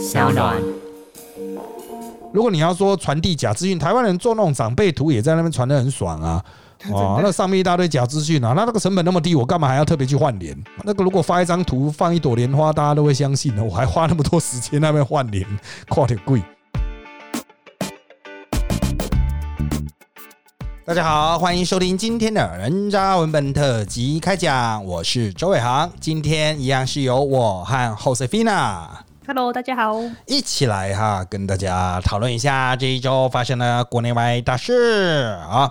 小暖。如果你要说传递假资讯，台湾人做那种长辈图也在那边传的很爽啊。哦，那上面一大堆假资讯啊，那那个成本那么低，我干嘛还要特别去换脸？那个如果发一张图放一朵莲花，大家都会相信的。我还花那么多时间那边换脸，跨点贵。大家好，欢迎收听今天的人渣文本特辑开讲，我是周伟航。今天一样是由我和 Josefina。Hello，大家好。一起来哈，跟大家讨论一下这一周发生的国内外大事啊。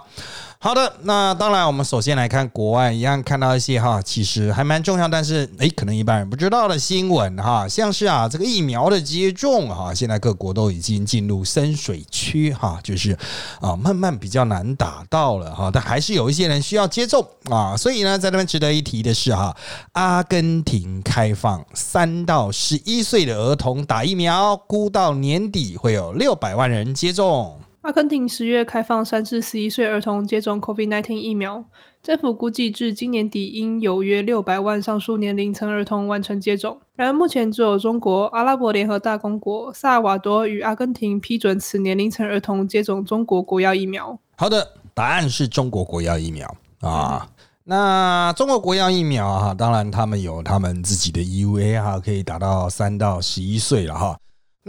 好的，那当然，我们首先来看国外，一样看到一些哈，其实还蛮重要，但是诶，可能一般人不知道的新闻哈，像是啊这个疫苗的接种哈，现在各国都已经进入深水区哈，就是啊慢慢比较难打到了哈，但还是有一些人需要接种啊，所以呢，在那边值得一提的是哈，阿根廷开放三到十一岁的儿童打疫苗，估到年底会有六百万人接种。阿根廷十月开放三至十一岁儿童接种 COVID-19 疫苗，政府估计至今年底应有约六百万上述年龄层儿童完成接种。然而，目前只有中国、阿拉伯联合大公国、萨瓦多与阿根廷批准此年龄层儿童接种中国国药疫苗。好的，答案是中国国药疫苗啊。那中国国药疫苗哈，当然他们有他们自己的 EUA 哈，可以打到三到十一岁了哈。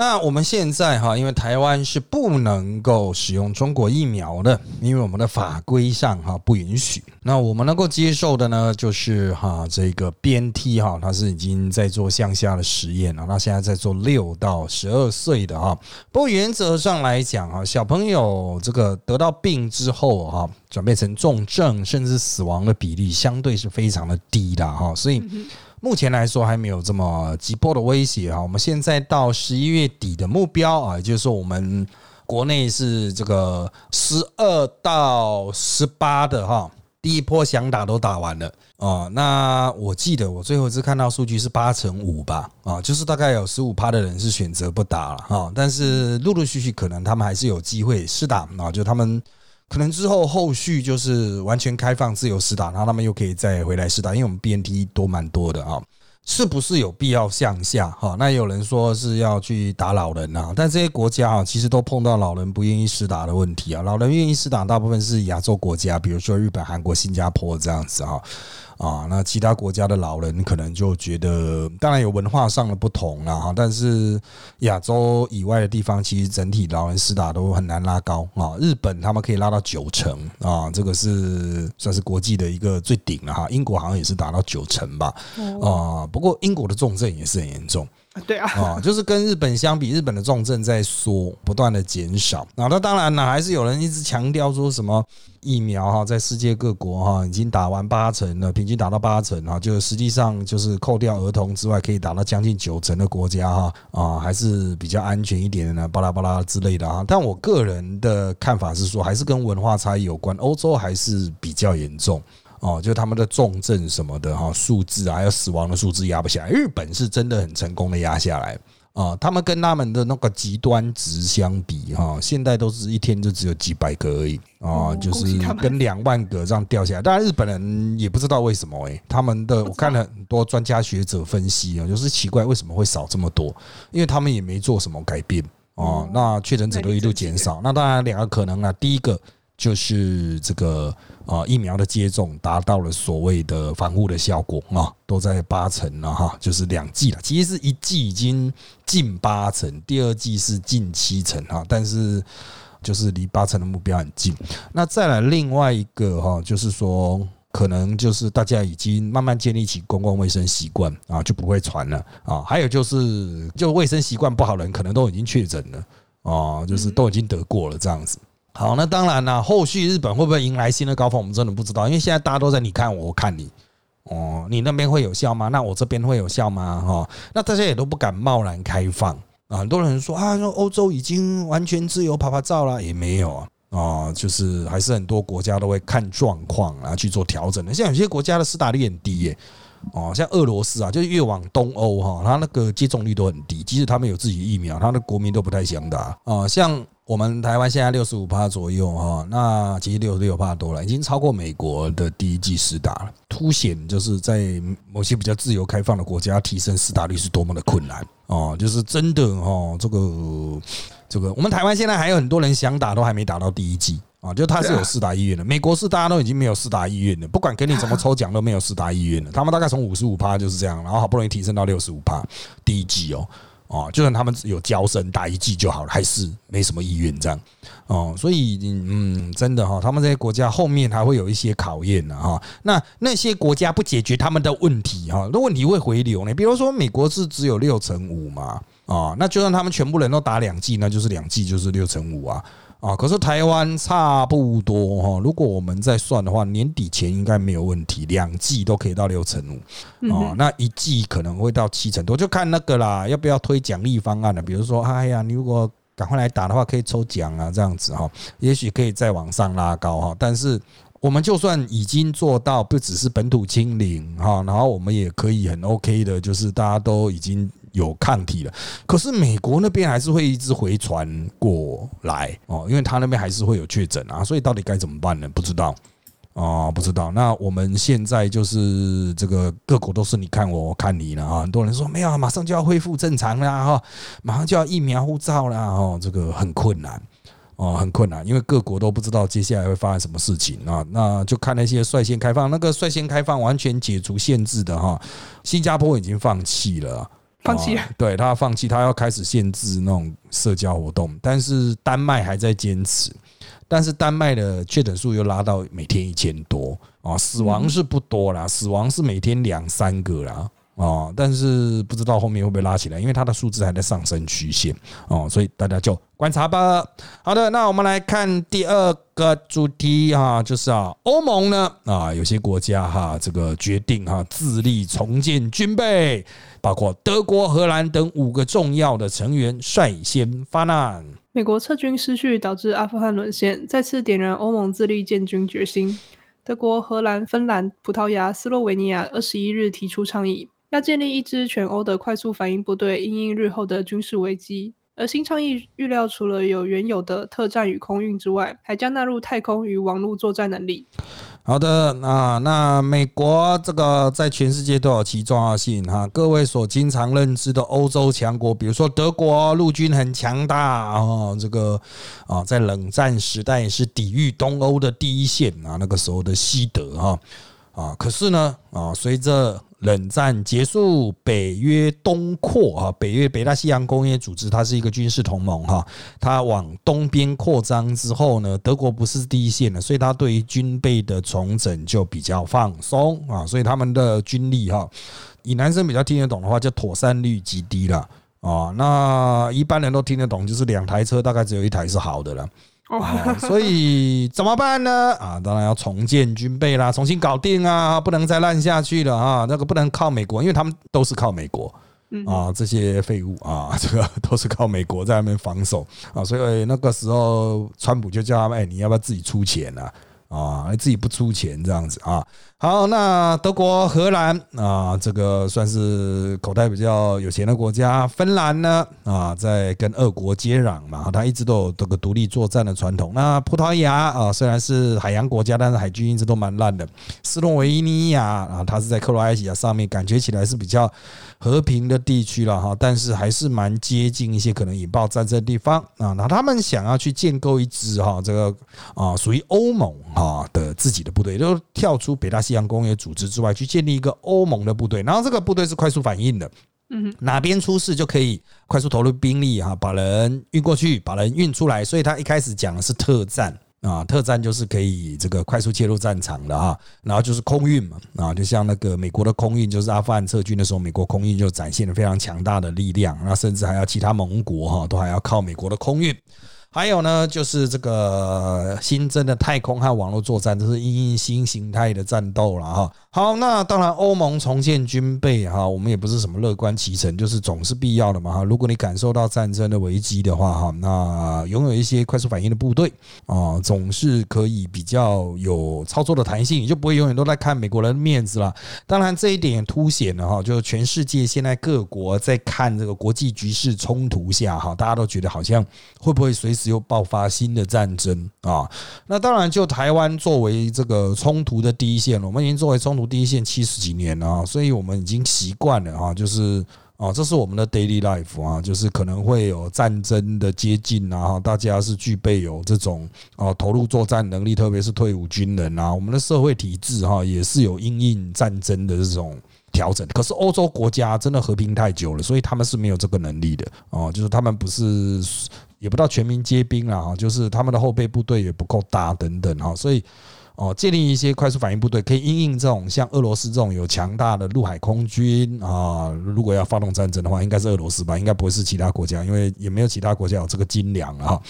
那我们现在哈，因为台湾是不能够使用中国疫苗的，因为我们的法规上哈不允许。那我们能够接受的呢，就是哈这个 BNT 哈，它是已经在做向下的实验了，那现在在做六到十二岁的哈。不过原则上来讲哈，小朋友这个得到病之后哈，转变成重症甚至死亡的比例相对是非常的低的哈，所以。目前来说还没有这么急迫的威胁哈，我们现在到十一月底的目标啊，也就是说我们国内是这个十二到十八的哈，第一波想打都打完了哦。那我记得我最后一次看到数据是八成五吧，啊，就是大概有十五趴的人是选择不打了哈，但是陆陆续续可能他们还是有机会试打啊，就他们。可能之后后续就是完全开放自由施打，然后他们又可以再回来施打，因为我们 BNT 多蛮多的啊，是不是有必要向下哈？那有人说是要去打老人啊，但这些国家啊，其实都碰到老人不愿意施打的问题啊。老人愿意施打，大部分是亚洲国家，比如说日本、韩国、新加坡这样子啊。啊，那其他国家的老人可能就觉得，当然有文化上的不同了哈，但是亚洲以外的地方，其实整体老人施打都很难拉高啊。日本他们可以拉到九成啊，这个是算是国际的一个最顶了哈。英国好像也是达到九成吧，啊，不过英国的重症也是很严重。对啊，啊，就是跟日本相比，日本的重症在缩，不断的减少。那那当然呢，还是有人一直强调说什么疫苗哈，在世界各国哈已经打完八成了，平均打到八成啊，就实际上就是扣掉儿童之外，可以打到将近九成的国家哈啊，还是比较安全一点的呢，巴拉巴拉之类的哈。但我个人的看法是说，还是跟文化差异有关，欧洲还是比较严重。哦，就他们的重症什么的哈，数字啊，还有死亡的数字压不下来。日本是真的很成功的压下来啊，他们跟他们的那个极端值相比哈，现在都是一天就只有几百个而已啊，就是跟两万个这样掉下来。当然日本人也不知道为什么诶，他们的我看了很多专家学者分析啊，就是奇怪为什么会少这么多，因为他们也没做什么改变哦，那确诊者都一路减少。那当然两个可能啊，第一个。就是这个啊，疫苗的接种达到了所谓的防护的效果啊，都在八成了哈，就是两剂了。其实是一剂已经近八成，第二剂是近七成哈，但是就是离八成的目标很近。那再来另外一个哈，就是说可能就是大家已经慢慢建立起公共卫生习惯啊，就不会传了啊。还有就是就卫生习惯不好的人，可能都已经确诊了啊，就是都已经得过了这样子。好，那当然啦，后续日本会不会迎来新的高峰，我们真的不知道，因为现在大家都在你看我，我看你，哦，你那边会有效吗？那我这边会有效吗？哈，那大家也都不敢贸然开放啊。很多人说啊，说欧洲已经完全自由拍拍照了，也没有啊，啊，就是还是很多国家都会看状况啊去做调整的。像有些国家的施打率很低耶，哦，像俄罗斯啊，就是越往东欧哈，它那个接种率都很低，即使他们有自己疫苗，他的国民都不太想打啊，像。我们台湾现在六十五趴左右哈，那其实六十六趴多了，已经超过美国的第一季施打了，凸显就是在某些比较自由开放的国家，提升施打率是多么的困难哦，就是真的哦，这个这个，我们台湾现在还有很多人想打，都还没打到第一季啊，就他是有四打医院的，美国是大家都已经没有四打医院了，不管给你怎么抽奖都没有四打医院了，他们大概从五十五趴就是这样，然后好不容易提升到六十五趴，第一季哦。哦，就算他们有交生打一剂就好了，还是没什么意愿这样。哦，所以嗯，真的哈，他们这些国家后面还会有一些考验呢哈。那那些国家不解决他们的问题哈，那问题会回流呢。比如说美国是只有六成五嘛，啊，那就算他们全部人都打两剂，那就是两剂就是六成五啊。啊，可是台湾差不多哈，如果我们再算的话，年底前应该没有问题，两季都可以到六成五啊，那一季可能会到七成多，就看那个啦，要不要推奖励方案了？比如说，哎呀，你如果赶快来打的话，可以抽奖啊，这样子哈，也许可以再往上拉高哈。但是我们就算已经做到不只是本土清零哈，然后我们也可以很 OK 的，就是大家都已经。有抗体了，可是美国那边还是会一直回传过来哦，因为他那边还是会有确诊啊，所以到底该怎么办呢？不知道啊，不知道。那我们现在就是这个各国都是你看我，我看你了啊。很多人说没有，马上就要恢复正常啦哈，马上就要疫苗护照啦哦，这个很困难哦，很困难，因为各国都不知道接下来会发生什么事情啊。那就看那些率先开放，那个率先开放完全解除限制的哈，新加坡已经放弃了。放弃，对他放弃，他要开始限制那种社交活动，但是丹麦还在坚持，但是丹麦的确诊数又拉到每天一千多啊，死亡是不多啦，死亡是每天两三个啦。哦，但是不知道后面会不会拉起来，因为它的数字还在上升曲线哦，所以大家就观察吧。好的，那我们来看第二个主题哈，就是啊，欧盟呢啊，有些国家哈，这个决定哈自立重建军备，包括德国、荷兰等五个重要的成员率先发难。美国撤军失序导致阿富汗沦陷，再次点燃欧盟自立建军决心。德国、荷兰、芬兰、葡萄牙、斯洛维尼亚二十一日提出倡议。要建立一支全欧的快速反应部队，应应日后的军事危机。而新倡议预料，除了有原有的特战与空运之外，还将纳入太空与网络作战能力。好的，那那美国这个在全世界都有其重要性哈。各位所经常认知的欧洲强国，比如说德国，陆军很强大啊，这个啊，在冷战时代也是抵御东欧的第一线啊，那个时候的西德哈啊，啊可是呢啊，随着冷战结束，北约东扩啊，北约北大西洋工业组织，它是一个军事同盟哈。它往东边扩张之后呢，德国不是第一线的，所以它对于军备的重整就比较放松啊。所以他们的军力哈，以男生比较听得懂的话，叫妥善率极低了啊。那一般人都听得懂，就是两台车大概只有一台是好的了。哦，所以怎么办呢？啊，当然要重建军备啦，重新搞定啊，不能再烂下去了啊！那个不能靠美国，因为他们都是靠美国啊，这些废物啊，这个都是靠美国在那边防守啊，所以那个时候川普就叫他们，哎，你要不要自己出钱啊？啊，自己不出钱这样子啊。好，那德国、荷兰啊，这个算是口袋比较有钱的国家。芬兰呢啊，在跟俄国接壤嘛，它一直都有这个独立作战的传统。那葡萄牙啊，虽然是海洋国家，但是海军一直都蛮烂的。斯洛维尼亚啊，它是在克罗埃西亚上面，感觉起来是比较和平的地区了哈，但是还是蛮接近一些可能引爆战争的地方啊。那他们想要去建构一支哈，这个啊，属于欧盟啊的自己的部队，就跳出北大。西洋工业组织之外，去建立一个欧盟的部队，然后这个部队是快速反应的，嗯，哪边出事就可以快速投入兵力哈，把人运过去，把人运出来。所以他一开始讲的是特战啊，特战就是可以这个快速切入战场的哈，然后就是空运嘛啊，就像那个美国的空运，就是阿富汗撤军的时候，美国空运就展现了非常强大的力量，那甚至还要其他盟国哈都还要靠美国的空运。还有呢，就是这个新增的太空和网络作战，这是新新形态的战斗了哈。好，那当然欧盟重建军备哈，我们也不是什么乐观其成，就是总是必要的嘛哈。如果你感受到战争的危机的话哈，那拥有一些快速反应的部队啊，总是可以比较有操作的弹性，你就不会永远都在看美国人的面子了。当然这一点凸显了哈，就是全世界现在各国在看这个国际局势冲突下哈，大家都觉得好像会不会随只有爆发新的战争啊。那当然，就台湾作为这个冲突的第一线，我们已经作为冲突第一线七十几年了啊，所以我们已经习惯了啊，就是啊，这是我们的 daily life 啊，就是可能会有战争的接近啊，大家是具备有这种啊投入作战能力，特别是退伍军人啊，我们的社会体制哈也是有因应战争的这种。调整，可是欧洲国家真的和平太久了，所以他们是没有这个能力的哦。就是他们不是也不到全民皆兵了哈，就是他们的后备部队也不够大等等哈，所以哦，建立一些快速反应部队，可以应应这种像俄罗斯这种有强大的陆海空军啊。如果要发动战争的话，应该是俄罗斯吧，应该不会是其他国家，因为也没有其他国家有这个精良啊。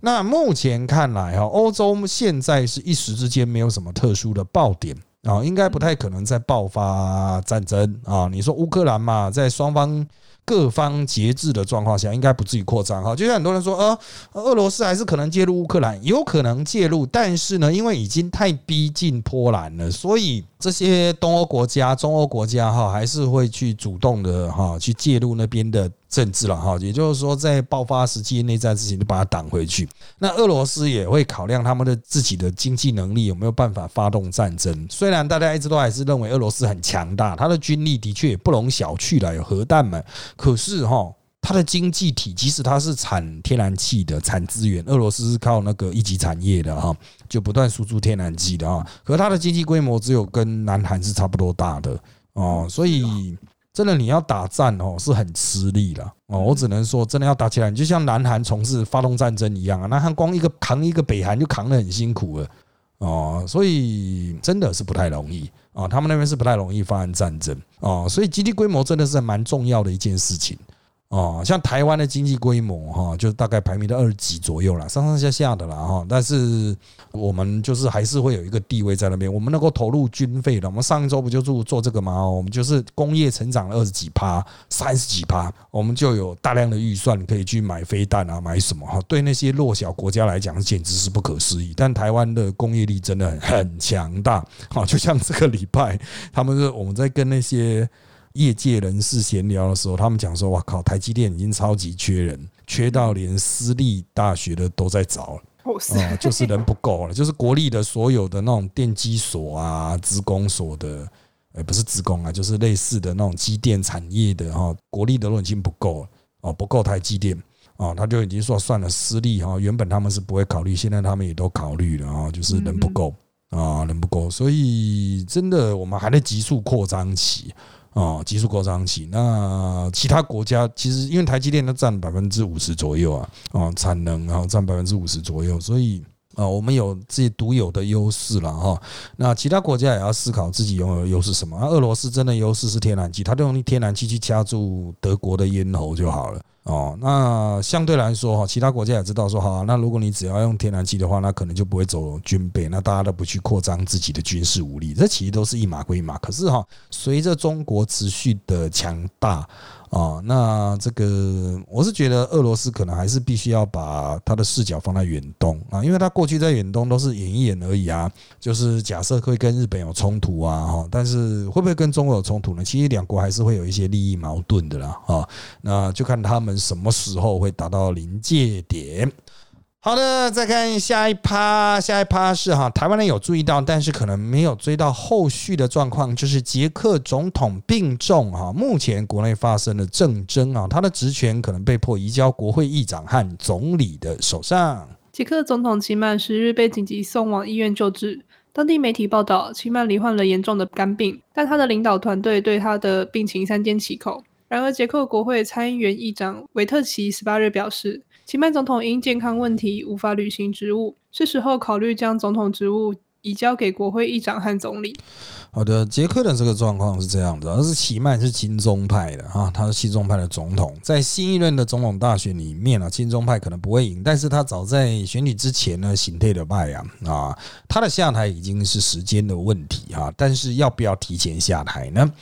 那目前看来哈，欧洲现在是一时之间没有什么特殊的爆点。啊，应该不太可能再爆发战争啊！你说乌克兰嘛，在双方各方节制的状况下，应该不至于扩张哈。就像很多人说，呃，俄罗斯还是可能介入乌克兰，有可能介入，但是呢，因为已经太逼近波兰了，所以。这些东欧国家、中欧国家哈，还是会去主动的哈，去介入那边的政治了哈。也就是说，在爆发实际内战之前，就把它挡回去。那俄罗斯也会考量他们的自己的经济能力有没有办法发动战争。虽然大家一直都还是认为俄罗斯很强大，它的军力的确也不容小觑了，有核弹嘛。可是哈。它的经济体，即使它是产天然气的、产资源，俄罗斯是靠那个一级产业的哈，就不断输出天然气的啊。可它的经济规模只有跟南韩是差不多大的哦，所以真的你要打战哦，是很吃力了哦。我只能说，真的要打起来，你就像南韩从事发动战争一样啊。南韩光一个扛一个北韩就扛得很辛苦了哦，所以真的是不太容易啊。他们那边是不太容易发生战争哦，所以基地规模真的是蛮重要的一件事情。哦，像台湾的经济规模哈，就大概排名在二十几左右了，上上下下的啦哈。但是我们就是还是会有一个地位在那边，我们能够投入军费的。我们上一周不就做做这个吗？我们就是工业成长了二十几趴、三十几趴，我们就有大量的预算可以去买飞弹啊，买什么哈？对那些弱小国家来讲，简直是不可思议。但台湾的工业力真的很很强大，好，就像这个礼拜，他们是我们在跟那些。业界人士闲聊的时候，他们讲说：“哇靠，台积电已经超级缺人，缺到连私立大学的都在找了，哦，就是人不够了。就是国立的所有的那种电机所啊、职工所的，呃，不是职工啊，就是类似的那种机电产业的哈，国立的都已经不够了，哦，不够台积电，哦，他就已经说算了，私立哈，原本他们是不会考虑，现在他们也都考虑了啊，就是人不够啊，人不够，所以真的我们还在急速扩张期。”哦，急速扩张期。那其他国家其实因为台积电它占百分之五十左右啊，啊，产能然后占百分之五十左右，所以啊，我们有自己独有的优势了哈。那其他国家也要思考自己拥有的优势什么。俄罗斯真的优势是天然气，它就用天然气去掐住德国的咽喉就好了。哦，那相对来说哈，其他国家也知道说，好，那如果你只要用天然气的话，那可能就不会走军备，那大家都不去扩张自己的军事武力，这其实都是一码归一码。可是哈，随着中国持续的强大。啊，那这个我是觉得俄罗斯可能还是必须要把他的视角放在远东啊，因为他过去在远东都是演一演而已啊，就是假设会跟日本有冲突啊，哈，但是会不会跟中国有冲突呢？其实两国还是会有一些利益矛盾的啦，啊，那就看他们什么时候会达到临界点。好的，再看下一趴，下一趴是哈，台湾人有注意到，但是可能没有追到后续的状况，就是捷克总统病重哈，目前国内发生了政争啊，他的职权可能被迫移交国会议长和总理的手上。捷克总统齐曼十日被紧急送往医院救治，当地媒体报道，齐曼罹患了严重的肝病，但他的领导团队对他的病情三缄其口。然而，捷克国会参议员议长维特奇十八日表示。齐曼总统因健康问题无法履行职务，是时候考虑将总统职务移交给国会议长和总理。好的，捷克的这个状况是这样的，而是齐曼是亲中派的啊，他是亲中派的总统，在新一任的总统大选里面啊，亲中派可能不会赢，但是他早在选举之前呢，行退了败啊啊，他的下台已经是时间的问题啊，但是要不要提前下台呢？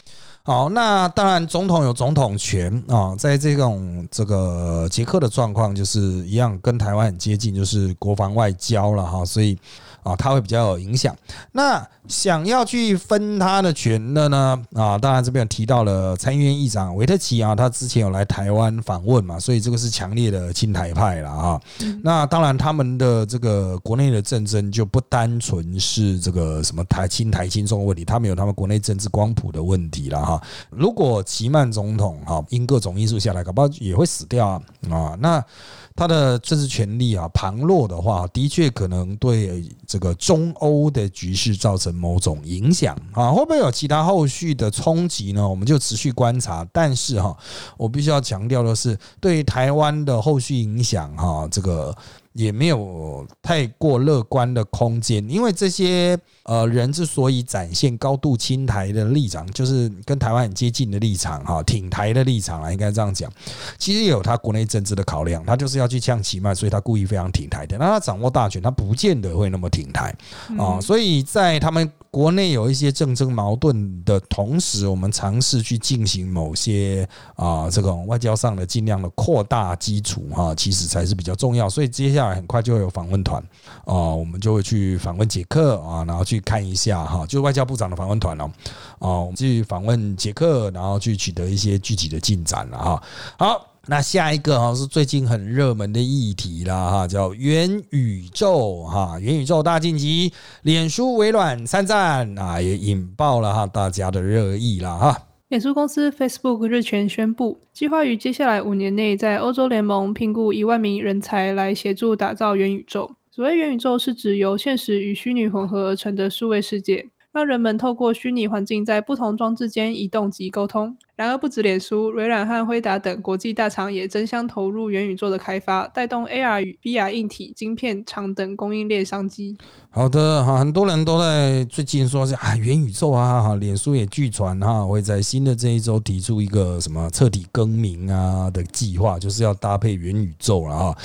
好，那当然总统有总统权啊，在这种这个捷克的状况就是一样，跟台湾很接近，就是国防外交了哈，所以。啊，他会比较有影响。那想要去分他的权的呢？啊，当然这边有提到了参议院议长维特奇啊，他之前有来台湾访问嘛，所以这个是强烈的亲台派了啊。那当然他们的这个国内的政争就不单纯是这个什么台亲台亲中的问题，他们有他们国内政治光谱的问题了哈。如果齐曼总统哈因各种因素下来，搞不好也会死掉啊啊那。他的政治权力啊旁落的话，的确可能对这个中欧的局势造成某种影响啊，会不会有其他后续的冲击呢？我们就持续观察。但是哈，我必须要强调的是，对于台湾的后续影响哈，这个。也没有太过乐观的空间，因为这些呃人之所以展现高度亲台的立场，就是跟台湾很接近的立场哈，挺台的立场啊，应该这样讲。其实也有他国内政治的考量，他就是要去呛其嘛，所以他故意非常挺台的。那他掌握大权，他不见得会那么挺台啊。所以在他们国内有一些政争矛盾的同时，我们尝试去进行某些啊这种外交上的尽量的扩大基础哈，其实才是比较重要。所以接下来。很快就会有访问团啊，我们就会去访问捷克啊，然后去看一下哈，就是外交部长的访问团哦，哦，我们去访问捷克，然后去取得一些具体的进展了哈。好，那下一个哈是最近很热门的议题啦哈，叫元宇宙哈，元宇宙大晋级，脸书、微软参战啊，也引爆了哈大家的热议了哈。脸书公司 Facebook 日前宣布，计划于接下来五年内在欧洲联盟聘雇一万名人才来协助打造元宇宙。所谓元宇宙，是指由现实与虚拟混合而成的数位世界。让人们透过虚拟环境在不同装置间移动及沟通。然而，不止脸书、微软和辉达等国际大厂也争相投入元宇宙的开发，带动 AR 与 VR 硬体、晶片厂等供应链商机。好的哈，很多人都在最近说是啊，元宇宙啊哈，脸书也据传哈会在新的这一周提出一个什么彻底更名啊的计划，就是要搭配元宇宙了哈。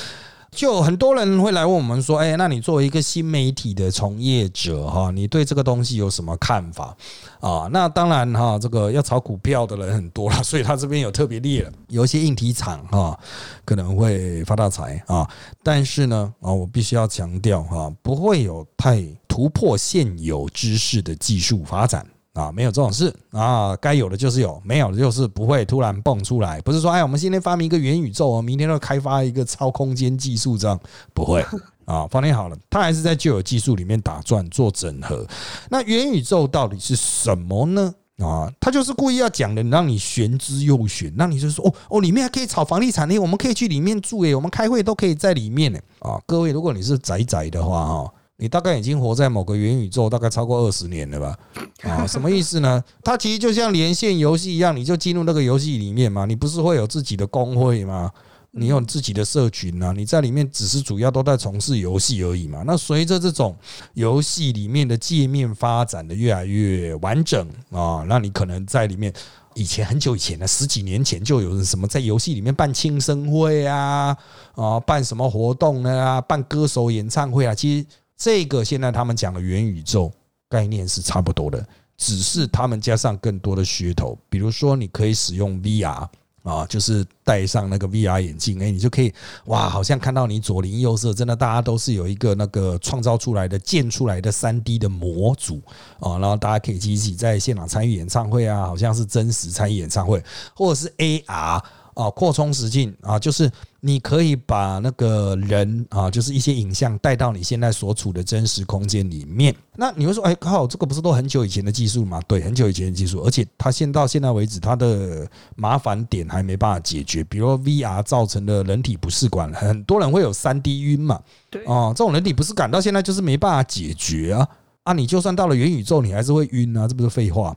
就很多人会来问我们说：“哎，那你作为一个新媒体的从业者哈，你对这个东西有什么看法啊？”那当然哈，这个要炒股票的人很多了，所以他这边有特别列了，有一些硬体厂哈可能会发大财啊，但是呢啊，我必须要强调哈，不会有太突破现有知识的技术发展。啊，没有这种事啊，该有的就是有，没有的就是不会突然蹦出来。不是说，哎，我们今天发明一个元宇宙哦，明天要开发一个超空间技术，这样不会 啊。放心好了，它还是在旧有技术里面打转做整合。那元宇宙到底是什么呢？啊，他就是故意要讲的，让你玄之又玄，让你就说，哦哦，里面还可以炒房地产呢，我们可以去里面住诶，我们开会都可以在里面呢。啊，各位，如果你是宅宅的话，哈。你大概已经活在某个元宇宙，大概超过二十年了吧？啊，什么意思呢？它其实就像连线游戏一样，你就进入那个游戏里面嘛。你不是会有自己的工会吗？你有自己的社群啊？你在里面只是主要都在从事游戏而已嘛。那随着这种游戏里面的界面发展的越来越完整啊，那你可能在里面，以前很久以前呢十几年前就有人什么在游戏里面办庆生会啊，啊，办什么活动呢啊，办歌手演唱会啊，其实。这个现在他们讲的元宇宙概念是差不多的，只是他们加上更多的噱头，比如说你可以使用 VR 啊，就是戴上那个 VR 眼镜，哎，你就可以哇，好像看到你左邻右舍，真的大家都是有一个那个创造出来的建出来的三 D 的模组啊，然后大家可以一起在现场参与演唱会啊，好像是真实参与演唱会，或者是 AR。啊，扩充实境啊，就是你可以把那个人啊，就是一些影像带到你现在所处的真实空间里面。那你会说，哎，靠，这个不是都很久以前的技术吗？对，很久以前的技术，而且它现到现在为止，它的麻烦点还没办法解决。比如 VR 造成的人体不适感，很多人会有三 D 晕嘛。对，啊，这种人体不适感到现在就是没办法解决啊。啊，你就算到了元宇宙，你还是会晕啊，这不是废话。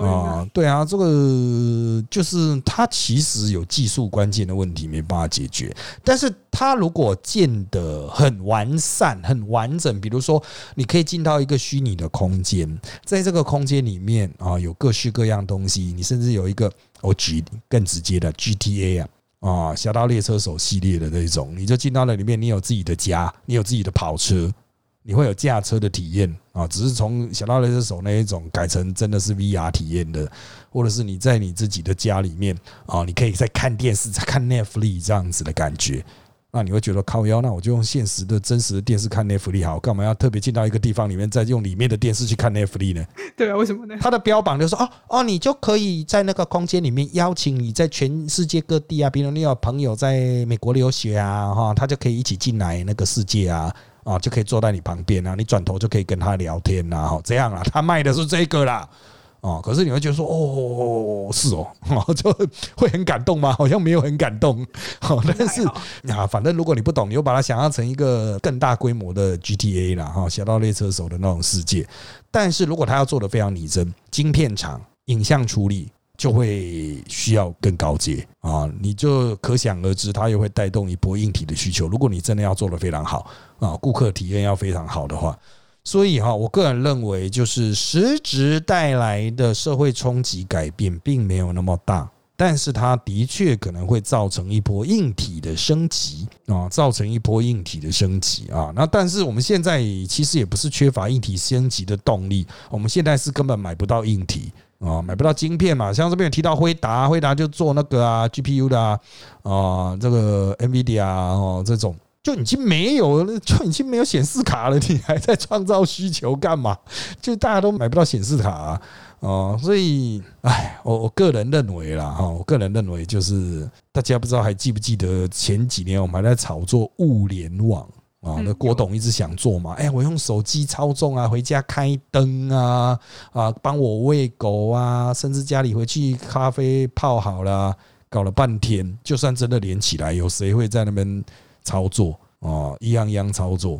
啊，对啊，这个就是它其实有技术关键的问题没办法解决，但是它如果建得很完善、很完整，比如说你可以进到一个虚拟的空间，在这个空间里面啊，有各式各样东西，你甚至有一个我举更直接的 GTA 啊啊，侠盗猎车手系列的那种，你就进到了里面，你有自己的家，你有自己的跑车。你会有驾车的体验啊，只是从小到雷车手那一种改成真的是 VR 体验的，或者是你在你自己的家里面啊，你可以在看电视、在看 Netflix 这样子的感觉。那你会觉得靠腰，那我就用现实的真实的电视看 Netflix 好，干嘛要特别进到一个地方里面再用里面的电视去看 Netflix 呢？对啊，为什么呢？它的标榜就说哦哦，你就可以在那个空间里面邀请你在全世界各地啊，比如你有朋友在美国留学啊，哈，他就可以一起进来那个世界啊，啊，就可以坐在你旁边啊，你转头就可以跟他聊天呐，哈，这样啊，他卖的是这个啦。哦，可是你会觉得说，哦，是哦，就会很感动吗？好像没有很感动。好，但是啊，反正如果你不懂，你就把它想象成一个更大规模的 GTA 啦，哈，侠盗猎车手的那种世界。但是如果他要做的非常拟真，晶片厂、影像处理就会需要更高阶啊，你就可想而知，它又会带动一波硬体的需求。如果你真的要做的非常好啊，顾客体验要非常好的话。所以哈，我个人认为，就是实质带来的社会冲击改变并没有那么大，但是它的确可能会造成一波硬体的升级啊，造成一波硬体的升级啊。那但是我们现在其实也不是缺乏硬体升级的动力，我们现在是根本买不到硬体啊，买不到晶片嘛。像这边有提到辉达，辉达就做那个啊 GPU 的啊，啊这个 NVIDIA 哦这种。就已经没有，就已经没有显示卡了，你还在创造需求干嘛？就大家都买不到显示卡啊，哦，所以，哎，我我个人认为啦，哈，我个人认为就是大家不知道还记不记得前几年我们还在炒作物联网啊？那郭董一直想做嘛，哎，我用手机操纵啊，回家开灯啊，啊，帮我喂狗啊，甚至家里回去咖啡泡好了，搞了半天，就算真的连起来，有谁会在那边？操作啊，一样一样操作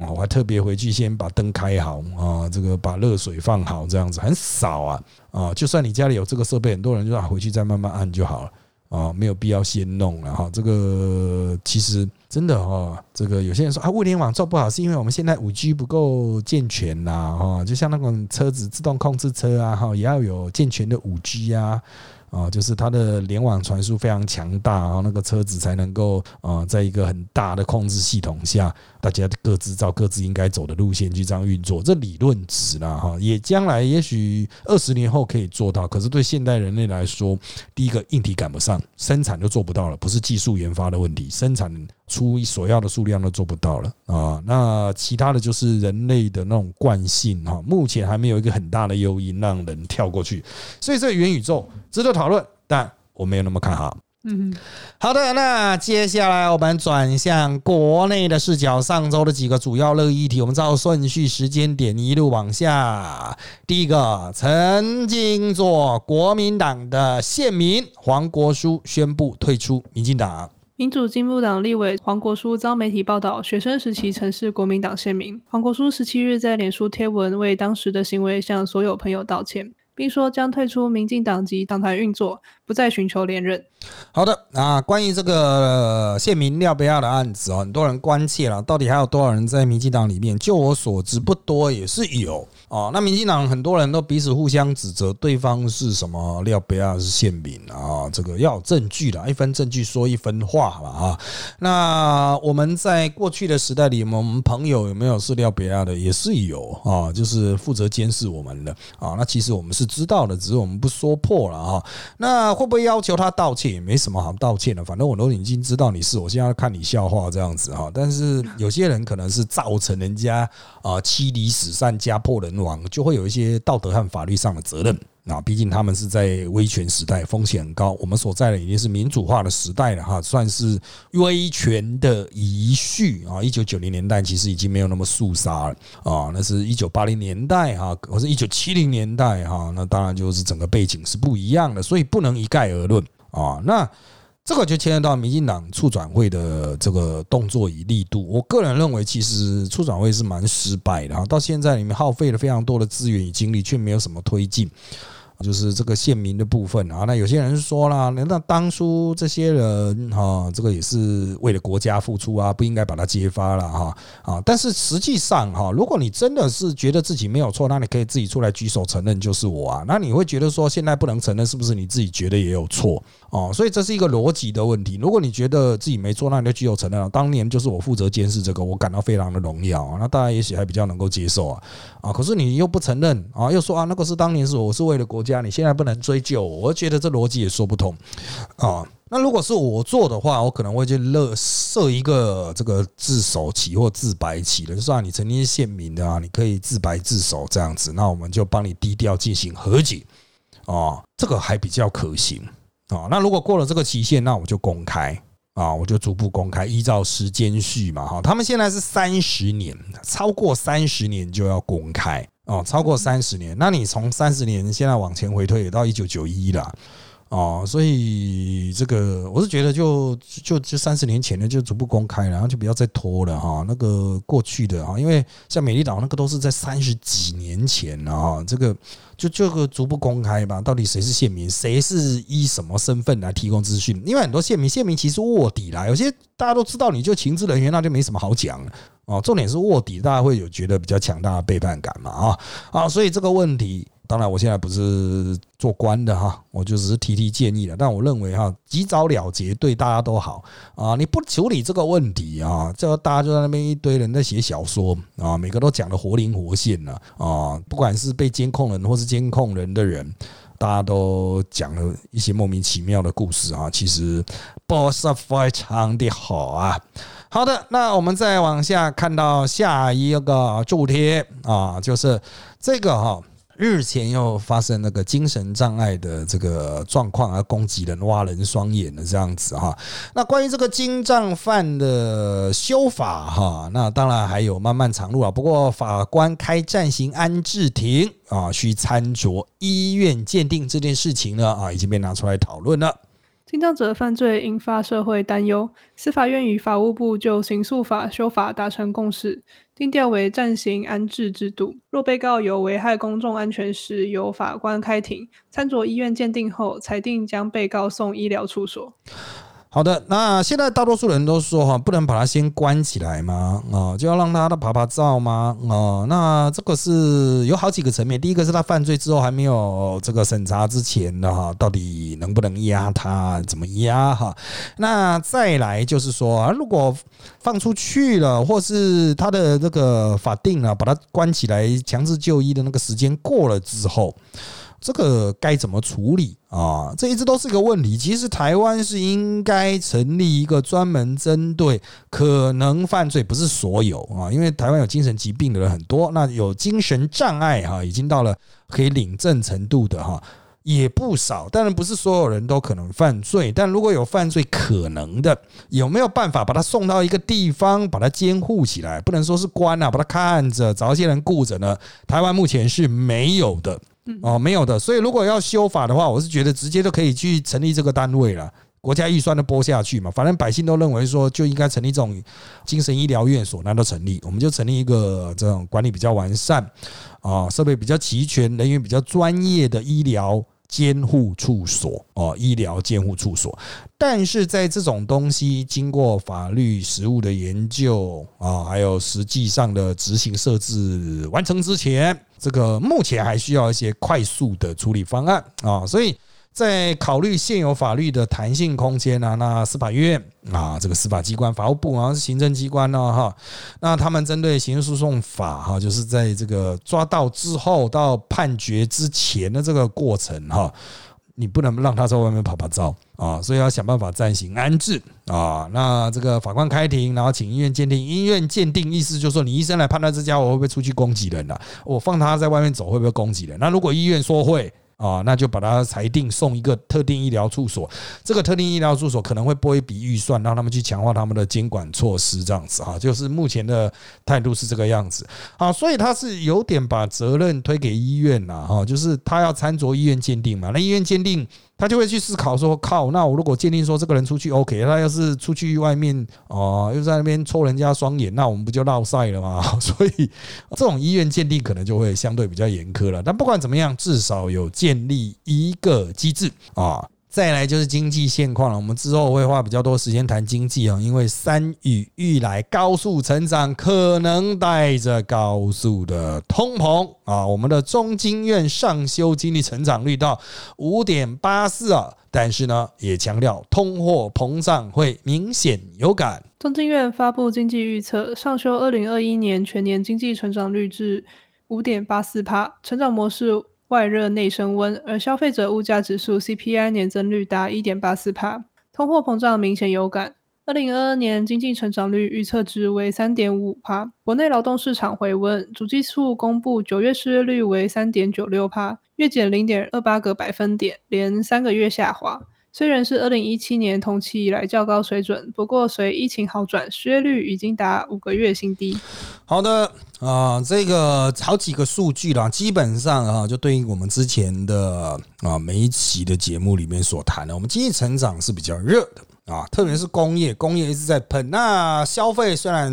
啊！我还特别回去先把灯开好啊，这个把热水放好，这样子很少啊啊！就算你家里有这个设备，很多人就啊回去再慢慢按就好了啊，没有必要先弄了哈。这个其实真的哈，这个有些人说啊，物联网做不好是因为我们现在五 G 不够健全呐哈，就像那种车子自动控制车啊哈，也要有健全的五 G 啊。啊，就是它的联网传输非常强大然后，那个车子才能够啊，在一个很大的控制系统下，大家各自照各自应该走的路线去这样运作。这理论值啦哈，也将来也许二十年后可以做到。可是对现代人类来说，第一个硬体赶不上，生产就做不到了，不是技术研发的问题，生产出所要的数量都做不到了啊。那其他的就是人类的那种惯性哈，目前还没有一个很大的诱因让人跳过去，所以这元宇宙值得。讨论，但我没有那么看好。嗯，好的，那接下来我们转向国内的视角。上周的几个主要热议题，我们照顺序时间点一路往下。第一个，曾经做国民党的县民黄国书宣布退出民进党。民主进步党立委黄国书遭媒体报道，学生时期曾是国民党县民。黄国书十七日在脸书贴文，为当时的行为向所有朋友道歉。并说将退出民进党及党团运作，不再寻求连任。好的，那关于这个县民廖不要的案子哦，很多人关切了，到底还有多少人在民进党里面？就我所知，不多，也是有。哦，那民进党很多人都彼此互相指责对方是什么廖贝亚是宪民啊，这个要有证据的，一分证据说一分话嘛啊。那我们在过去的时代里，我们朋友有没有是廖贝亚的？也是有啊，就是负责监视我们的啊。那其实我们是知道的，只是我们不说破了啊。那会不会要求他道歉？也没什么好道歉的，反正我都已经知道你是，我现在看你笑话这样子哈。但是有些人可能是造成人家啊妻离子散、家破人。亡就会有一些道德和法律上的责任啊，毕竟他们是在威权时代，风险很高。我们所在的已经是民主化的时代了哈，算是威权的遗绪啊。一九九零年代其实已经没有那么肃杀了啊，那是一九八零年代哈，或是一九七零年代哈，那当然就是整个背景是不一样的，所以不能一概而论啊。那。这个就牵涉到民进党促转会的这个动作与力度。我个人认为，其实促转会是蛮失败的哈，到现在里面耗费了非常多的资源与精力，却没有什么推进。就是这个县民的部分啊。那有些人说了，那当初这些人哈，这个也是为了国家付出啊，不应该把它揭发了哈啊。但是实际上哈，如果你真的是觉得自己没有错，那你可以自己出来举手承认就是我啊。那你会觉得说现在不能承认，是不是你自己觉得也有错哦？所以这是一个逻辑的问题。如果你觉得自己没错，那你就举手承认了。当年就是我负责监视这个，我感到非常的荣耀啊。那大家也许还比较能够接受啊啊。可是你又不承认啊，又说啊那个是当年是我是为了国家，你现在不能追究，我觉得这逻辑也说不通啊。那如果是我做的话，我可能会去勒设一个这个自首起或自白起的，就算，你曾经是县民的啊，你可以自白自首这样子，那我们就帮你低调进行和解啊，这个还比较可行哦。那如果过了这个期限，那我就公开啊，我就逐步公开，依照时间序嘛哈。他们现在是三十年，超过三十年就要公开哦，超过三十年，那你从三十年现在往前回推，也到一九九一了。哦，所以这个我是觉得就就就三十年前的就逐步公开，然后就不要再拖了哈。那个过去的哈，因为像美丽岛那个都是在三十几年前了哈，这个就这个逐步公开吧。到底谁是县民，谁是以什么身份来提供资讯？因为很多县民，县民其实卧底啦，有些大家都知道，你就情资人员，那就没什么好讲了哦。重点是卧底，大家会有觉得比较强大的背叛感嘛啊啊，所以这个问题。当然，我现在不是做官的哈，我就只是提提建议了。但我认为哈，及早了结对大家都好啊。你不处理这个问题啊，这大家就在那边一堆人在写小说啊，每个都讲的活灵活现了啊。不管是被监控人或是监控人的人，大家都讲了一些莫名其妙的故事啊。其实不是非常的好啊。好的，那我们再往下看到下一个注贴啊，就是这个哈。日前又发生那个精神障碍的这个状况而攻击人、挖人双眼的这样子哈。那关于这个精障犯的修法哈，那当然还有漫漫长路啊。不过法官开暂行安置庭啊，需参酌医院鉴定这件事情呢啊，已经被拿出来讨论了。听障者犯罪引发社会担忧，司法院与法务部就刑诉法修法达成共识。定调为暂行安置制度，若被告有危害公众安全时，由法官开庭参酌医院鉴定后，裁定将被告送医疗处所。好的，那现在大多数人都说哈，不能把他先关起来吗？啊，就要让他的爬爬照吗？啊，那这个是有好几个层面。第一个是他犯罪之后还没有这个审查之前的哈，到底能不能压他？怎么压哈？那再来就是说啊，如果放出去了，或是他的这个法定啊，把他关起来强制就医的那个时间过了之后。这个该怎么处理啊？这一直都是一个问题。其实台湾是应该成立一个专门针对可能犯罪，不是所有啊，因为台湾有精神疾病的人很多，那有精神障碍哈，已经到了可以领证程度的哈也不少。当然不是所有人都可能犯罪，但如果有犯罪可能的，有没有办法把他送到一个地方，把他监护起来？不能说是关啊，把他看着，找一些人顾着呢？台湾目前是没有的。哦，没有的，所以如果要修法的话，我是觉得直接就可以去成立这个单位了，国家预算都拨下去嘛，反正百姓都认为说就应该成立这种精神医疗院所，那都成立，我们就成立一个这种管理比较完善啊，设备比较齐全、人员比较专业的医疗。监护处所哦，医疗监护处所，但是在这种东西经过法律实务的研究啊，还有实际上的执行设置完成之前，这个目前还需要一些快速的处理方案啊，所以。在考虑现有法律的弹性空间呢，那司法院啊，这个司法机关、法务部啊是行政机关呢，哈，那他们针对刑事诉讼法哈，就是在这个抓到之后到判决之前的这个过程哈，你不能让他在外面跑跑照啊，所以要想办法暂行安置啊。那这个法官开庭，然后请医院鉴定，医院鉴定意思就是说，你医生来判断这家伙会不会出去攻击人了，我放他在外面走会不会攻击人？那如果医院说会。啊，那就把它裁定送一个特定医疗处所，这个特定医疗处所可能会拨一笔预算，让他们去强化他们的监管措施，这样子哈，就是目前的态度是这个样子。啊，所以他是有点把责任推给医院了哈，就是他要参酌医院鉴定嘛，那医院鉴定他就会去思考说：靠，那我如果鉴定说这个人出去 OK，他要是出去外面哦，又在那边戳人家双眼，那我们不就落赛了吗？所以这种医院鉴定可能就会相对比较严苛了。但不管怎么样，至少有建立一个机制啊。再来就是经济现况了，我们之后会花比较多时间谈经济啊，因为山雨欲来，高速成长可能带着高速的通膨啊。我们的中经院上修经济成长率到五点八四啊，但是呢，也强调通货膨胀会明显有感。中经院发布经济预测，上修二零二一年全年经济成长率至五点八四帕，成长模式。外热内升温，而消费者物价指数 CPI 年增率达一点八四帕，通货膨胀明显有感。二零二二年经济成长率预测值为三点五帕，国内劳动市场回温，主计处公布九月失业率为三点九六帕，月减零点二八个百分点，连三个月下滑。虽然是二零一七年同期以来较高水准，不过随疫情好转，失业率已经达五个月新低。好的啊，这个好几个数据啦，基本上啊，就对应我们之前的啊每一期的节目里面所谈的，我们经济成长是比较热的啊，特别是工业，工业一直在喷。那消费虽然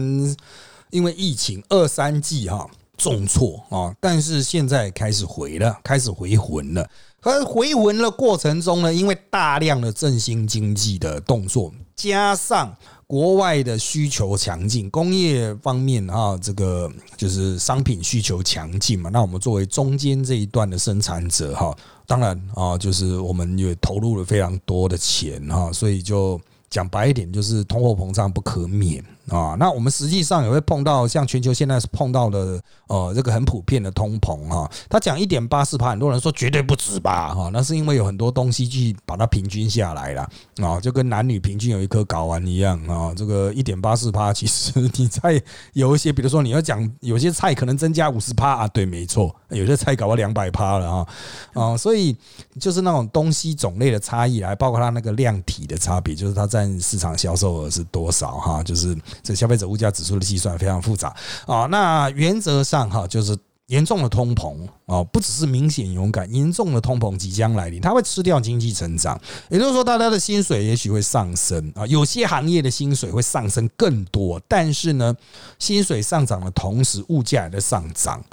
因为疫情二三季哈重挫啊，但是现在开始回了，开始回魂了。而回魂的过程中呢，因为大量的振兴经济的动作，加上国外的需求强劲，工业方面啊，这个就是商品需求强劲嘛。那我们作为中间这一段的生产者哈，当然啊，就是我们也投入了非常多的钱哈，所以就讲白一点，就是通货膨胀不可免。啊，那我们实际上也会碰到像全球现在是碰到的，呃，这个很普遍的通膨哈。他讲一点八四帕，很多人说绝对不止吧，哈，那是因为有很多东西去把它平均下来了啊，就跟男女平均有一颗睾丸一样啊。这个一点八四帕，其实 你在有一些，比如说你要讲有些菜可能增加五十帕啊，对，没错，有些菜搞到两百帕了啊啊，所以就是那种东西种类的差异来，包括它那个量体的差别，就是它占市场销售额是多少哈，就是。这消费者物价指数的计算非常复杂啊，那原则上哈，就是严重的通膨啊，不只是明显勇敢，严重的通膨即将来临，它会吃掉经济成长。也就是说，大家的薪水也许会上升啊，有些行业的薪水会上升更多，但是呢，薪水上涨的同时，物价也在上涨。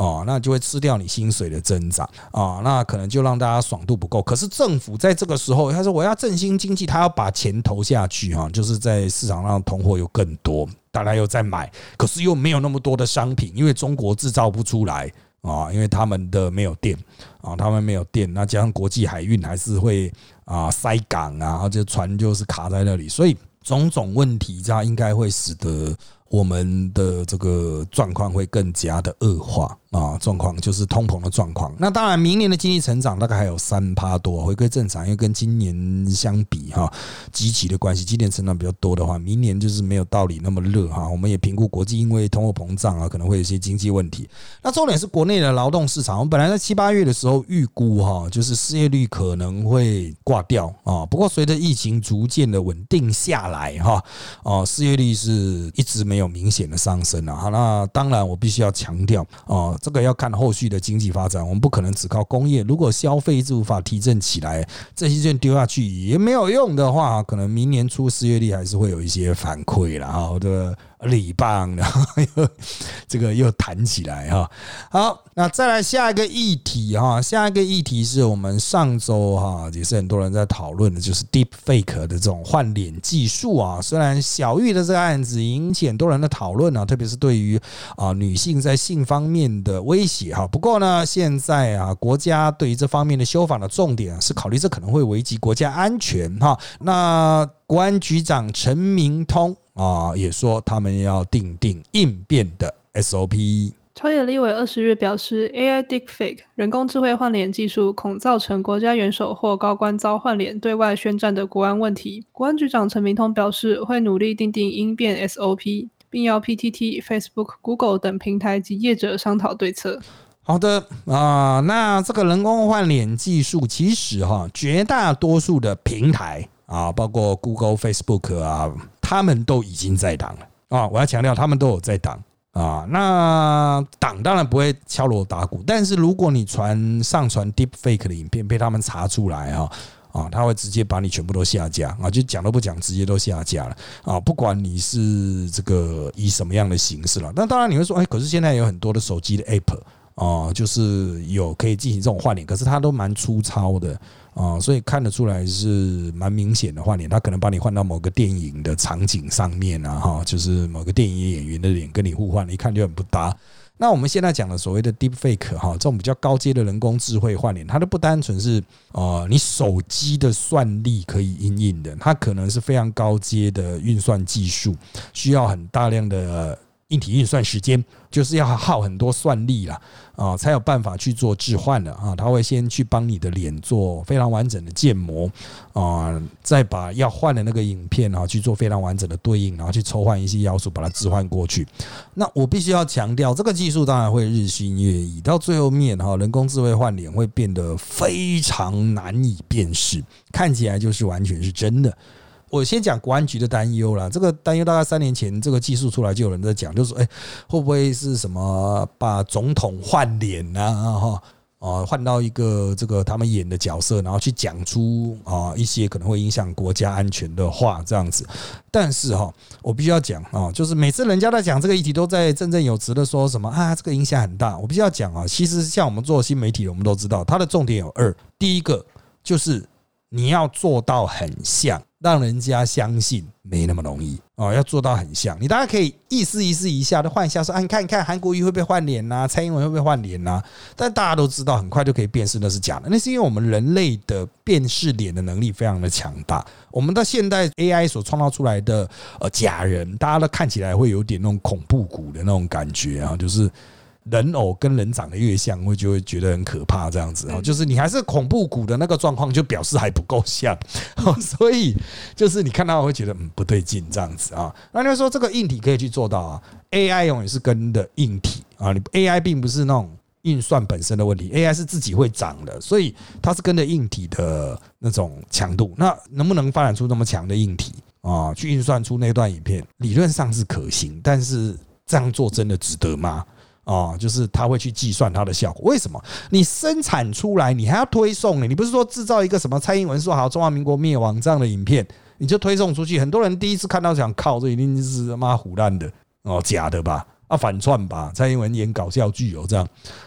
哦，那就会吃掉你薪水的增长啊，那可能就让大家爽度不够。可是政府在这个时候，他说我要振兴经济，他要把钱投下去哈，就是在市场上通货又更多，大家又在买，可是又没有那么多的商品，因为中国制造不出来啊，因为他们的没有电啊，他们没有电，那加上国际海运还是会啊塞港啊，而且船就是卡在那里，所以种种问题，这样应该会使得。我们的这个状况会更加的恶化啊，状况就是通膨的状况。那当然，明年的经济成长大概还有三趴多，回归正常，因为跟今年相比哈，积极的关系，今年成长比较多的话，明年就是没有道理那么热哈。我们也评估国际因为通货膨胀啊，可能会有一些经济问题。那重点是国内的劳动市场，我们本来在七八月的时候预估哈，就是失业率可能会挂掉啊。不过随着疫情逐渐的稳定下来哈，哦，失业率是一直没有。明显的上升了，好，那当然我必须要强调哦，这个要看后续的经济发展，我们不可能只靠工业，如果消费一直无法提振起来，这些券丢下去也没有用的话，可能明年初失业率还是会有一些反馈了，好的。礼棒，然后又这个又弹起来哈。好，那再来下一个议题哈。下一个议题是我们上周哈也是很多人在讨论的，就是 Deep Fake 的这种换脸技术啊。虽然小玉的这个案子引起很多人的讨论啊，特别是对于啊女性在性方面的威胁哈。不过呢，现在啊国家对于这方面的修法的重点是考虑这可能会危及国家安全哈。那国安局长陈明通。啊，也说他们要定定应变的 SOP。朝野立委二十日表示，AI Deepfake 人工智慧换脸技术恐造成国家元首或高官遭换脸、对外宣战的国安问题。国安局长陈明通表示，会努力定定应变 SOP，并要 PTT、Facebook、Google 等平台及业者商讨对策。好的啊，那这个人工换脸技术，其实哈，绝大多数的平台啊，包括 Google、Facebook 啊。他们都已经在挡了啊！我要强调，他们都有在挡啊。那挡当然不会敲锣打鼓，但是如果你传上传 deep fake 的影片被他们查出来啊，啊，他会直接把你全部都下架啊，就讲都不讲，直接都下架了啊，不管你是这个以什么样的形式了。那当然你会说，哎，可是现在有很多的手机的 App 啊，就是有可以进行这种换脸，可是它都蛮粗糙的啊，所以看得出来是蛮明显的换脸，他可能把你换到某个电影的场景上面啊，哈，就是某个电影演员的脸跟你互换，一看就很不搭。那我们现在讲的所谓的 deep fake 哈，这种比较高阶的人工智慧换脸，它都不单纯是呃你手机的算力可以应用的，它可能是非常高阶的运算技术，需要很大量的。硬体运算时间就是要耗很多算力了啊，才有办法去做置换的啊。他会先去帮你的脸做非常完整的建模啊，再把要换的那个影片啊去做非常完整的对应，然后去抽换一些要素，把它置换过去。那我必须要强调，这个技术当然会日新月异，到最后面哈，人工智慧换脸会变得非常难以辨识，看起来就是完全是真的。我先讲国安局的担忧啦，这个担忧大概三年前这个技术出来就有人在讲，就是说，哎，会不会是什么把总统换脸啊？哈，啊，换到一个这个他们演的角色，然后去讲出啊一些可能会影响国家安全的话，这样子。但是哈，我必须要讲啊，就是每次人家在讲这个议题，都在振振有词的说什么啊，这个影响很大。我必须要讲啊，其实像我们做新媒体，我们都知道它的重点有二，第一个就是你要做到很像。让人家相信没那么容易哦，要做到很像。你大家可以意思意思一下，都换一下说，啊，你看，你看韩国瑜会不会换脸呐？蔡英文会不会换脸呐？但大家都知道，很快就可以辨识那是假的。那是因为我们人类的辨识脸的能力非常的强大。我们的现代 AI 所创造出来的呃假人，大家都看起来会有点那种恐怖谷的那种感觉啊，就是。人偶跟人长得越像，会就会觉得很可怕，这样子啊，就是你还是恐怖谷的那个状况，就表示还不够像，所以就是你看到会觉得嗯不对劲这样子啊。那你会说这个硬体可以去做到啊？AI 永远是跟的硬体啊，你 AI 并不是那种运算本身的问题，AI 是自己会长的，所以它是跟着硬体的那种强度。那能不能发展出那么强的硬体啊，去运算出那段影片？理论上是可行，但是这样做真的值得吗？啊，就是他会去计算它的效果。为什么？你生产出来，你还要推送呢？你不是说制造一个什么蔡英文说好中华民国灭亡这样的影片，你就推送出去？很多人第一次看到想靠，这一定是他妈胡乱的哦，假的吧？啊，反串吧？蔡英文演搞笑剧有这样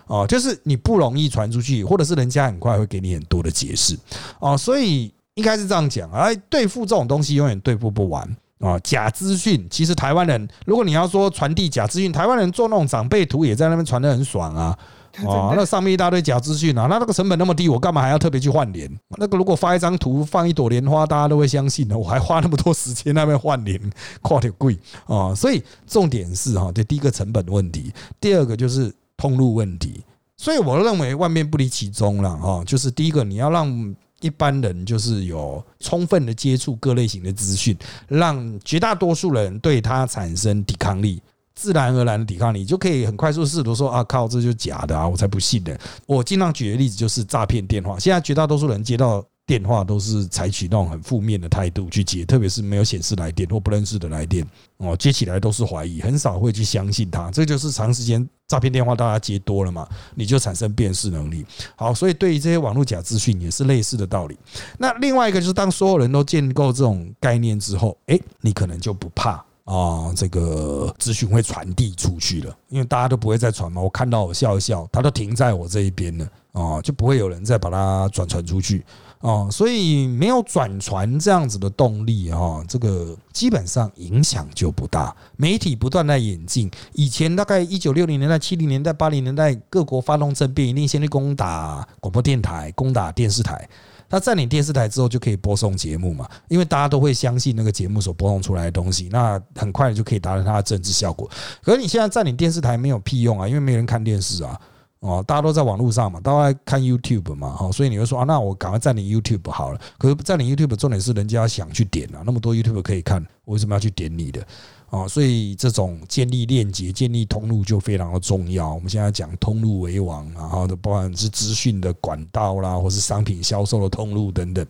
哦，就是你不容易传出去，或者是人家很快会给你很多的解释哦，所以应该是这样讲啊，对付这种东西永远对付不完。啊，假资讯其实台湾人，如果你要说传递假资讯，台湾人做那种长辈图也在那边传的很爽啊。哦，那上面一大堆假资讯啊，那那个成本那么低，我干嘛还要特别去换脸？那个如果发一张图放一朵莲花，大家都会相信的。我还花那么多时间那边换脸，跨点贵啊。所以重点是哈，这第一个成本问题，第二个就是通路问题。所以我认为万变不离其宗了哈，就是第一个你要让。一般人就是有充分的接触各类型的资讯，让绝大多数人对他产生抵抗力，自然而然的抵抗力就可以很快速试图说啊靠，这就假的啊，我才不信呢。我经常举的例子就是诈骗电话，现在绝大多数人接到。电话都是采取那种很负面的态度去接，特别是没有显示来电或不认识的来电哦，接起来都是怀疑，很少会去相信他。这就是长时间诈骗电话大家接多了嘛，你就产生辨识能力。好，所以对于这些网络假资讯也是类似的道理。那另外一个就是，当所有人都建构这种概念之后，哎，你可能就不怕啊，这个资讯会传递出去了，因为大家都不会再传嘛。我看到我笑一笑，他都停在我这一边了啊，就不会有人再把它转传出去。哦，所以没有转传这样子的动力哈，这个基本上影响就不大。媒体不断在演进，以前大概一九六零年代、七零年代、八零年代，各国发动政变，一定先去攻打广播电台、攻打电视台。他占领电视台之后，就可以播送节目嘛，因为大家都会相信那个节目所播送出来的东西，那很快就可以达到它的政治效果。可是你现在占领电视台没有屁用啊，因为没人看电视啊。哦，大家都在网络上嘛，都在看 YouTube 嘛，哈，所以你会说啊，那我赶快占领 YouTube 好了。可是占领 YouTube 重点是人家想去点啊，那么多 YouTube 可以看，为什么要去点你的？啊，所以这种建立链接、建立通路就非常的重要。我们现在讲通路为王，然后的不管是资讯的管道啦，或是商品销售的通路等等，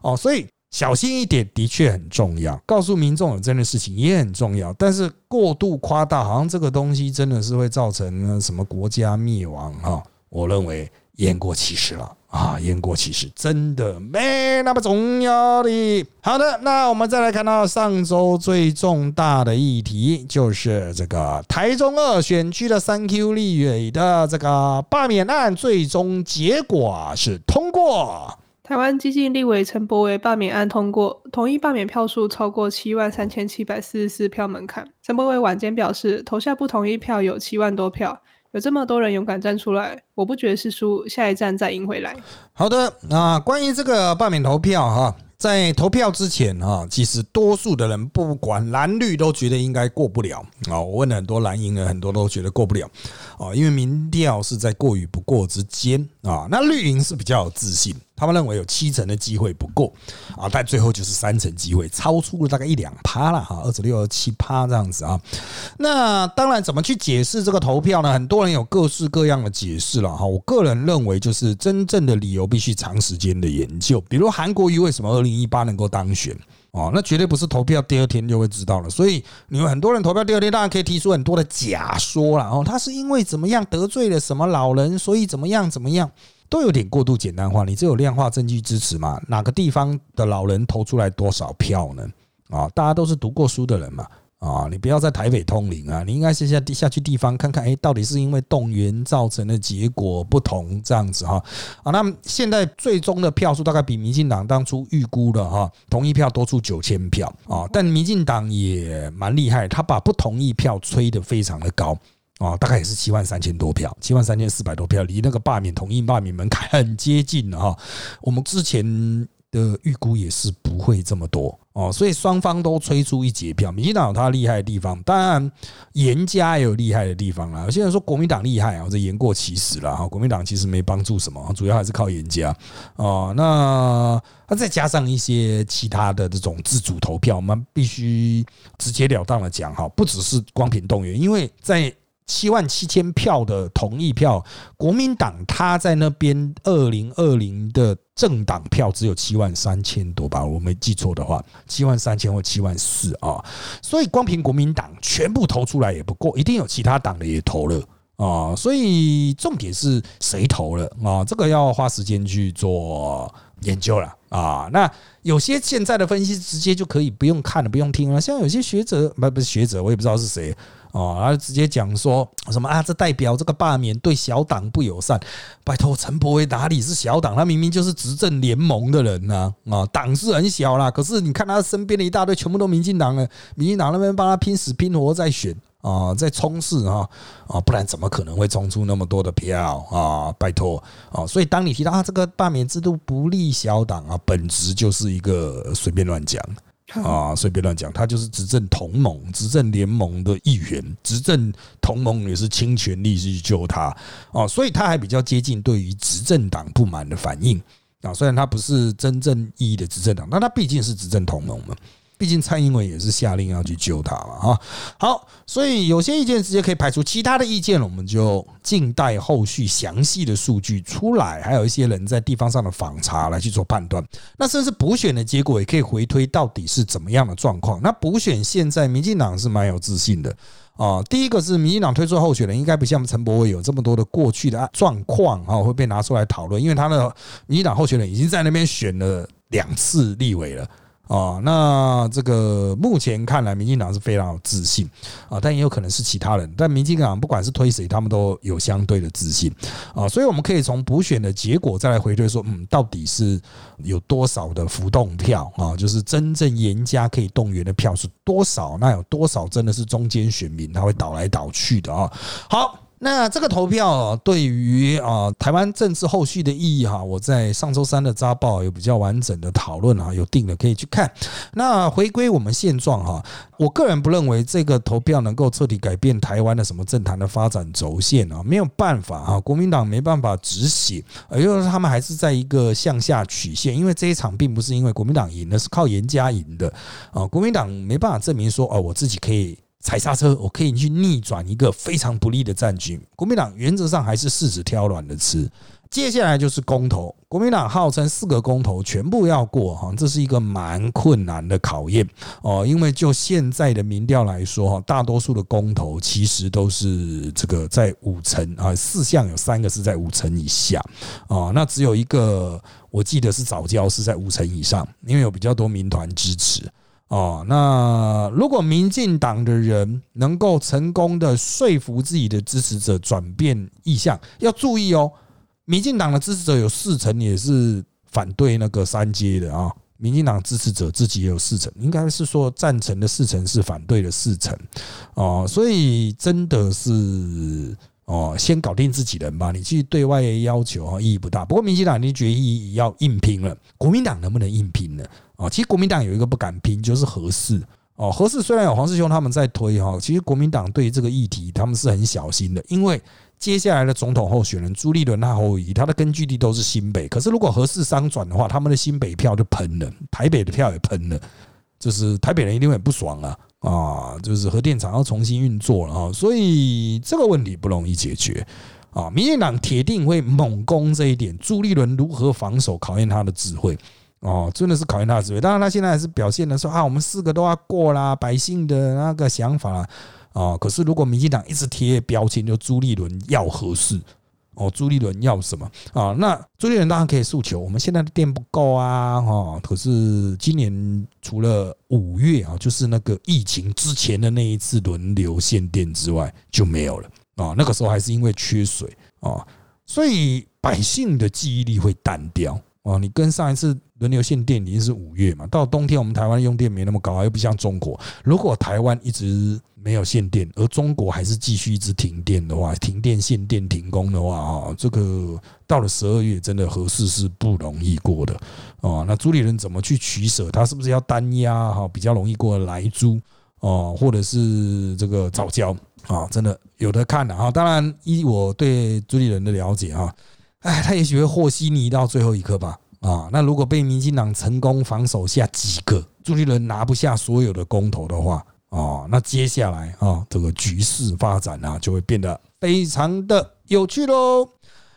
哦，所以。小心一点的确很重要，告诉民众有这件事情也很重要，但是过度夸大，好像这个东西真的是会造成什么国家灭亡啊？我认为言过其实了啊，言过其实，真的没那么重要的。好的，那我们再来看到上周最重大的议题，就是这个台中二选区的三 Q 立委的这个罢免案，最终结果是通过。台湾激进立委陈柏惟罢免案通过，同意罢免票数超过七万三千七百四十四票门槛。陈柏惟晚间表示，投下不同意票有七万多票。有这么多人勇敢站出来，我不觉得是输，下一站再赢回来。好的，那关于这个罢免投票哈，在投票之前哈，其实多数的人不管蓝绿都觉得应该过不了啊。我问了很多蓝营的，很多都觉得过不了啊，因为民调是在过与不过之间啊。那绿营是比较有自信。他们认为有七成的机会不够啊，但最后就是三成机会，超出了大概一两趴了哈，二十六、二七趴这样子啊。那当然，怎么去解释这个投票呢？很多人有各式各样的解释了哈。我个人认为，就是真正的理由必须长时间的研究。比如韩国瑜为什么二零一八能够当选哦，那绝对不是投票第二天就会知道了。所以你们很多人投票第二天，当然可以提出很多的假说了哦。他是因为怎么样得罪了什么老人，所以怎么样怎么样。都有点过度简单化，你只有量化证据支持嘛？哪个地方的老人投出来多少票呢？啊，大家都是读过书的人嘛，啊，你不要在台北通灵啊，你应该先下地下去地方看看，哎，到底是因为动员造成的结果不同这样子哈？啊，那么现在最终的票数大概比民进党当初预估的哈，同意票多出九千票啊，但民进党也蛮厉害，他把不同意票吹得非常的高。哦，大概也是七万三千多票，七万三千四百多票，离那个罢免同意罢免门槛很接近了哈。我们之前的预估也是不会这么多哦，所以双方都吹出一截票。民进党有他厉害的地方，当然严家也有厉害的地方啦。有些人说国民党厉害啊，这言过其实了哈。国民党其实没帮助什么，主要还是靠严家哦。那那再加上一些其他的这种自主投票，我们必须直截了当的讲哈，不只是光凭动员，因为在七万七千票的同意票，国民党他在那边二零二零的政党票只有七万三千多吧，我没记错的话，七万三千或七万四啊，所以光凭国民党全部投出来也不够，一定有其他党的也投了啊，所以重点是谁投了啊？这个要花时间去做研究了啊。那有些现在的分析直接就可以不用看了，不用听了，像有些学者不不是学者，我也不知道是谁。哦，然后直接讲说什么啊？这代表这个罢免对小党不友善。拜托，陈柏惟哪里是小党？他明明就是执政联盟的人呢！啊，党是很小啦，可是你看他身边的一大堆，全部都民进党了。民进党那边帮他拼死拼活在选啊，在冲刺啊啊，不然怎么可能会冲出那么多的票啊？拜托啊！所以当你提到啊，这个罢免制度不利小党啊，本质就是一个随便乱讲。啊，所以别乱讲，他就是执政同盟、执政联盟的一员，执政同盟也是倾全力去救他啊，所以他还比较接近对于执政党不满的反应啊，虽然他不是真正意义的执政党，但他毕竟是执政同盟嘛。毕竟蔡英文也是下令要去救他嘛，哈，好，所以有些意见直接可以排除，其他的意见我们就静待后续详细的数据出来，还有一些人在地方上的访查来去做判断。那甚至补选的结果也可以回推到底是怎么样的状况。那补选现在民进党是蛮有自信的啊，第一个是民进党推出候选人应该不像陈柏伟有这么多的过去的状况啊会被拿出来讨论，因为他的民进党候选人已经在那边选了两次立委了。啊，那这个目前看来，民进党是非常有自信啊，但也有可能是其他人。但民进党不管是推谁，他们都有相对的自信啊，所以我们可以从补选的结果再来回推说，嗯，到底是有多少的浮动票啊？就是真正严加可以动员的票是多少？那有多少真的是中间选民他会倒来倒去的啊？好。那这个投票对于啊台湾政治后续的意义哈，我在上周三的扎报有比较完整的讨论啊，有定的可以去看。那回归我们现状哈，我个人不认为这个投票能够彻底改变台湾的什么政坛的发展轴线啊，没有办法啊，国民党没办法止血，也就是他们还是在一个向下曲线，因为这一场并不是因为国民党赢的，是靠严家赢的啊，国民党没办法证明说哦，我自己可以。踩刹车，我可以去逆转一个非常不利的战局。国民党原则上还是柿子挑软的吃，接下来就是公投，国民党号称四个公投全部要过哈，这是一个蛮困难的考验哦。因为就现在的民调来说哈，大多数的公投其实都是这个在五成啊，四项有三个是在五成以下啊，那只有一个我记得是早教是在五成以上，因为有比较多民团支持哦。那如果民进党的人能够成功的说服自己的支持者转变意向，要注意哦。民进党的支持者有四成也是反对那个三阶的啊，民进党支持者自己也有四成，应该是说赞成的四成是反对的四成哦，所以真的是哦，先搞定自己人吧，你去对外要求意义不大。不过民进党已经决议要硬拼了，国民党能不能硬拼呢？啊，其实国民党有一个不敢拼，就是合适哦。合适虽然有黄世雄他们在推哈，其实国民党对这个议题他们是很小心的，因为。接下来的总统候选人朱立伦、他侯友他的根据地都是新北。可是如果合适商转的话，他们的新北票就喷了，台北的票也喷了，就是台北人一定会不爽啊啊！就是核电厂要重新运作了啊，所以这个问题不容易解决啊。民进党铁定会猛攻这一点，朱立伦如何防守，考验他的智慧哦，真的是考验他的智慧。当然，他现在还是表现的说啊，我们四个都要过啦，百姓的那个想法。啊！可是如果民进党一直贴标签，就朱立伦要合适哦，朱立伦要什么啊？那朱立伦当然可以诉求，我们现在的电不够啊！哈，可是今年除了五月啊，就是那个疫情之前的那一次轮流限电之外，就没有了啊。那个时候还是因为缺水啊，所以百姓的记忆力会淡掉哦。你跟上一次轮流限电已经是五月嘛，到冬天我们台湾用电没那么高，又不像中国。如果台湾一直没有限电，而中国还是继续一直停电的话，停电、限电、停工的话啊，这个到了十二月，真的合适是不容易过的哦。那朱立伦怎么去取舍？他是不是要单压哈，比较容易过来租哦，或者是这个早交啊？真的有的看的啊。当然，依我对朱立伦的了解啊，哎，他也许会和稀泥到最后一刻吧啊。那如果被民进党成功防守下几个，朱立伦拿不下所有的公投的话。啊，那接下来啊，这个局势发展啊，就会变得非常的有趣喽。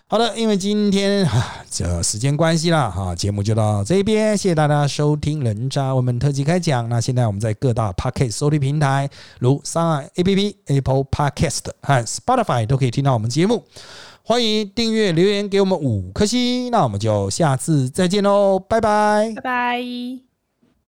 好的，因为今天这时间关系啦，哈，节目就到这边，谢谢大家收听人渣我们特辑开讲。那现在我们在各大 Podcast 收听平台，如上海 APP、Apple Podcast 和 Spotify 都可以听到我们节目。欢迎订阅、留言给我们五颗星，那我们就下次再见喽，拜拜，拜拜。